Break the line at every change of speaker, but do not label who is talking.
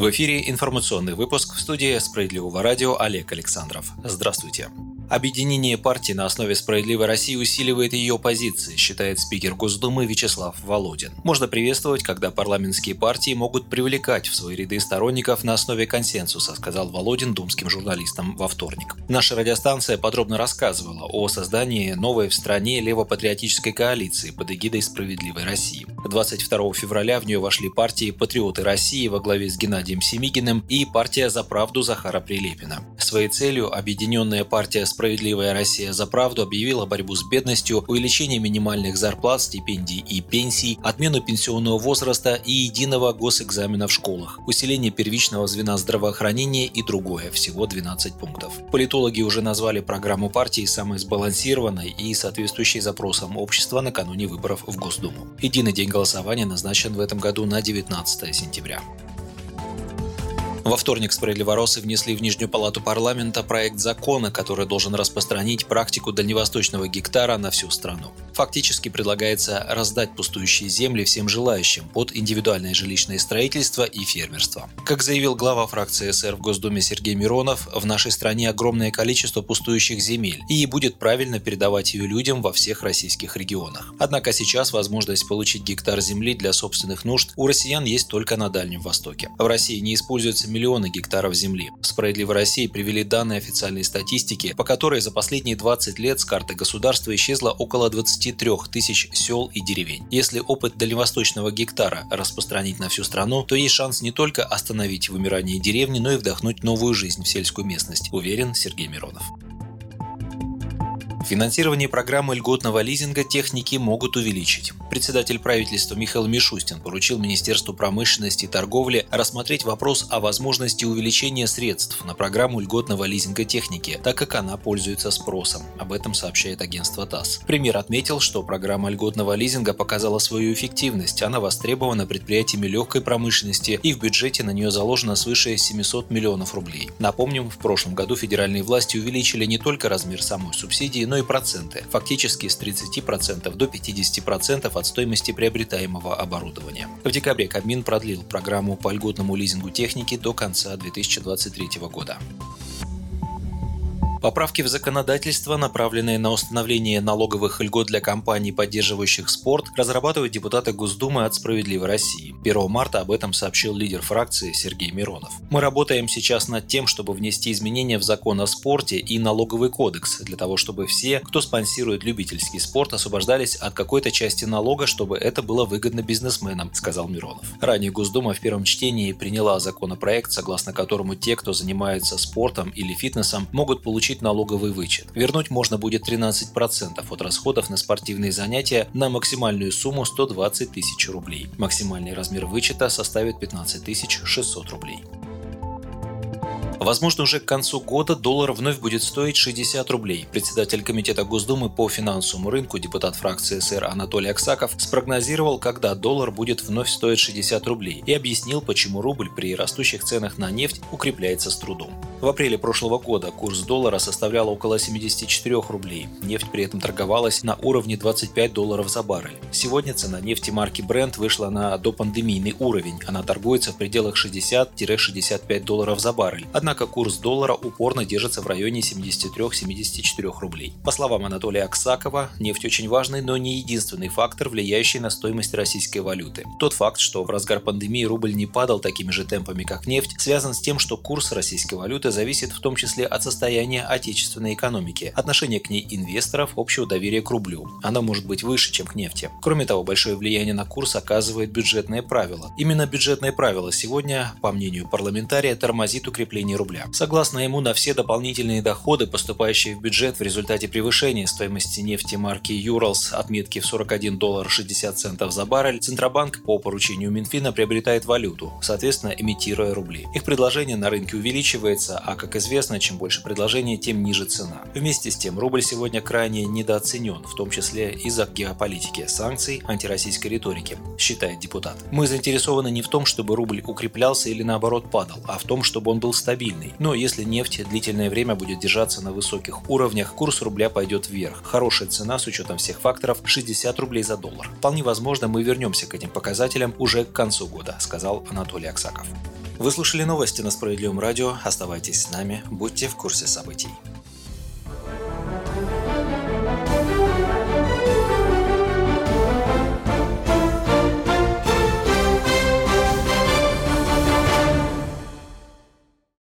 В эфире информационный выпуск в студии «Справедливого радио» Олег Александров. Здравствуйте. Объединение партий на основе «Справедливой России» усиливает ее позиции, считает спикер Госдумы Вячеслав Володин. Можно приветствовать, когда парламентские партии могут привлекать в свои ряды сторонников на основе консенсуса, сказал Володин думским журналистам во вторник. Наша радиостанция подробно рассказывала о создании новой в стране левопатриотической коалиции под эгидой «Справедливой России». 22 февраля в нее вошли партии «Патриоты России» во главе с Геннадием Семигиным и партия «За правду» Захара Прилепина. Своей целью объединенная партия «Справедливая Россия за правду» объявила борьбу с бедностью, увеличение минимальных зарплат, стипендий и пенсий, отмену пенсионного возраста и единого госэкзамена в школах, усиление первичного звена здравоохранения и другое, всего 12 пунктов. Политологи уже назвали программу партии самой сбалансированной и соответствующей запросам общества накануне выборов в Госдуму. Единый день голосования назначен в этом году на 19 сентября. Во вторник справедливоросы внесли в Нижнюю палату парламента проект закона, который должен распространить практику дальневосточного гектара на всю страну. Фактически предлагается раздать пустующие земли всем желающим под индивидуальное жилищное строительство и фермерство. Как заявил глава фракции СР в Госдуме Сергей Миронов, в нашей стране огромное количество пустующих земель, и будет правильно передавать ее людям во всех российских регионах. Однако сейчас возможность получить гектар земли для собственных нужд у россиян есть только на Дальнем Востоке. В России не используется миллионы гектаров земли. В «Справедливой России» привели данные официальной статистики, по которой за последние 20 лет с карты государства исчезло около 23 тысяч сел и деревень. Если опыт дальневосточного гектара распространить на всю страну, то есть шанс не только остановить вымирание деревни, но и вдохнуть новую жизнь в сельскую местность, уверен Сергей Миронов. Финансирование программы льготного лизинга техники могут увеличить. Председатель правительства Михаил Мишустин поручил Министерству промышленности и торговли рассмотреть вопрос о возможности увеличения средств на программу льготного лизинга техники, так как она пользуется спросом. Об этом сообщает агентство ТАСС. Премьер отметил, что программа льготного лизинга показала свою эффективность. Она востребована предприятиями легкой промышленности и в бюджете на нее заложено свыше 700 миллионов рублей. Напомним, в прошлом году федеральные власти увеличили не только размер самой субсидии, но и проценты, фактически с 30% до 50% от стоимости приобретаемого оборудования. В декабре Кабмин продлил программу по льготному лизингу техники до конца 2023 года. Поправки в законодательство, направленные на установление налоговых льгот для компаний, поддерживающих спорт, разрабатывают депутаты Госдумы от «Справедливой России». 1 марта об этом сообщил лидер фракции Сергей Миронов. «Мы работаем сейчас над тем, чтобы внести изменения в закон о спорте и налоговый кодекс, для того, чтобы все, кто спонсирует любительский спорт, освобождались от какой-то части налога, чтобы это было выгодно бизнесменам», – сказал Миронов. Ранее Госдума в первом чтении приняла законопроект, согласно которому те, кто занимается спортом или фитнесом, могут получить получить налоговый вычет. Вернуть можно будет 13% от расходов на спортивные занятия на максимальную сумму 120 тысяч рублей. Максимальный размер вычета составит 15 600 рублей. Возможно, уже к концу года доллар вновь будет стоить 60 рублей. Председатель Комитета Госдумы по финансовому рынку, депутат фракции СР Анатолий Аксаков, спрогнозировал, когда доллар будет вновь стоить 60 рублей и объяснил, почему рубль при растущих ценах на нефть укрепляется с трудом. В апреле прошлого года курс доллара составлял около 74 рублей. Нефть при этом торговалась на уровне 25 долларов за баррель. Сегодня цена нефти марки Brent вышла на допандемийный уровень. Она торгуется в пределах 60-65 долларов за баррель. Однако курс доллара упорно держится в районе 73-74 рублей. По словам Анатолия Аксакова, нефть очень важный, но не единственный фактор, влияющий на стоимость российской валюты. Тот факт, что в разгар пандемии рубль не падал такими же темпами, как нефть, связан с тем, что курс российской валюты зависит в том числе от состояния отечественной экономики, отношения к ней инвесторов, общего доверия к рублю. Она может быть выше, чем к нефти. Кроме того, большое влияние на курс оказывает бюджетное правило. Именно бюджетное правило сегодня, по мнению парламентария, тормозит укрепление рубля. Согласно ему, на все дополнительные доходы, поступающие в бюджет в результате превышения стоимости нефти марки Юралс отметки в 41 доллар 60 центов за баррель, Центробанк по поручению Минфина приобретает валюту, соответственно, имитируя рубли. Их предложение на рынке увеличивается, а, как известно, чем больше предложений, тем ниже цена. Вместе с тем, рубль сегодня крайне недооценен, в том числе из-за геополитики, санкций, антироссийской риторики, считает депутат. Мы заинтересованы не в том, чтобы рубль укреплялся или наоборот падал, а в том, чтобы он был стабильный. Но если нефть длительное время будет держаться на высоких уровнях, курс рубля пойдет вверх. Хорошая цена с учетом всех факторов 60 рублей за доллар. Вполне возможно, мы вернемся к этим показателям уже к концу года, сказал Анатолий Аксаков. Вы слушали новости на Справедливом радио. Оставайтесь с нами, будьте в курсе событий.